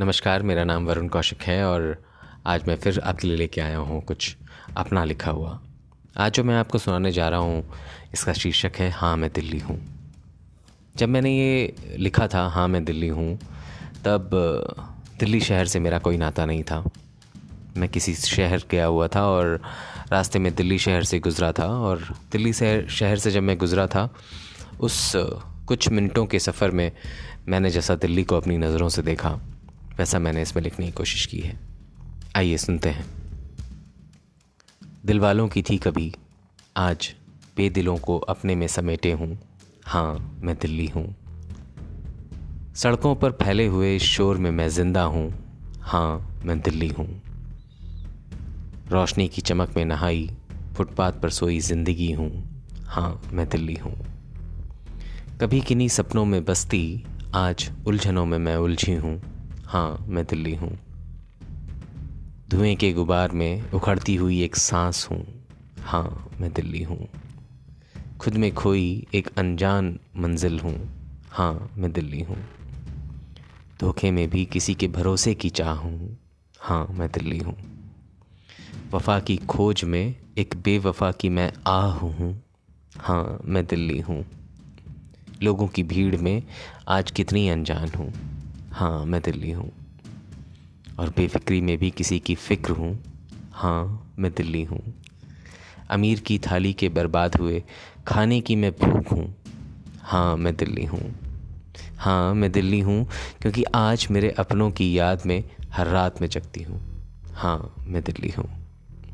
नमस्कार, मेरा नाम वरुण कौशिक है और आज मैं फिर आपके लिए लेके आया हूँ कुछ अपना लिखा हुआ। आज जो मैं आपको सुनाने जा रहा हूँ, इसका शीर्षक है हाँ मैं दिल्ली हूँ। जब मैंने ये लिखा था हाँ मैं दिल्ली हूँ, तब दिल्ली शहर से मेरा कोई नाता नहीं था। मैं किसी शहर गया हुआ था और रास्ते में दिल्ली शहर से गुज़रा था और दिल्ली शहर शहर से जब मैं गुज़रा था, उस कुछ मिनटों के सफ़र में मैंने जैसा दिल्ली को अपनी नज़रों से देखा। वैसा मैंने इसमें लिखने की कोशिश की है। आइए सुनते हैं। दिल वालों की थी कभी, आज बेदिलों को अपने में समेटे हूँ। हाँ मैं दिल्ली हूँ। सड़कों पर फैले हुए शोर में मैं ज़िंदा हूँ। हाँ मैं दिल्ली हूँ। रोशनी की चमक में नहाई, फुटपाथ पर सोई ज़िंदगी हूँ। हाँ मैं दिल्ली हूँ। कभी किन्हीं सपनों में बसती, आज उलझनों में मैं उलझी हूँ। हाँ मैं दिल्ली हूँ। धुएँ के गुबार में उखड़ती हुई एक सांस हूँ। हाँ मैं दिल्ली हूँ। खुद में खोई एक अनजान मंजिल हूँ। हाँ मैं दिल्ली हूँ। धोखे में भी किसी के भरोसे की चाह हूँ। हाँ मैं दिल्ली हूँ। वफा की खोज में एक बेवफा की मैं आह हूँ। हाँ मैं दिल्ली हूँ। लोगों की भीड़ में आज कितनी अनजान हूँ। हाँ मैं दिल्ली हूँ। और बेफिक्री में भी किसी की फ़िक्र हूँ। हाँ मैं दिल्ली हूँ। अमीर की थाली के बर्बाद हुए खाने की मैं भूख हूँ। हाँ मैं दिल्ली हूँ। हाँ मैं दिल्ली हूँ क्योंकि आज मेरे अपनों की याद में हर रात में जगती हूँ। हाँ मैं दिल्ली हूँ।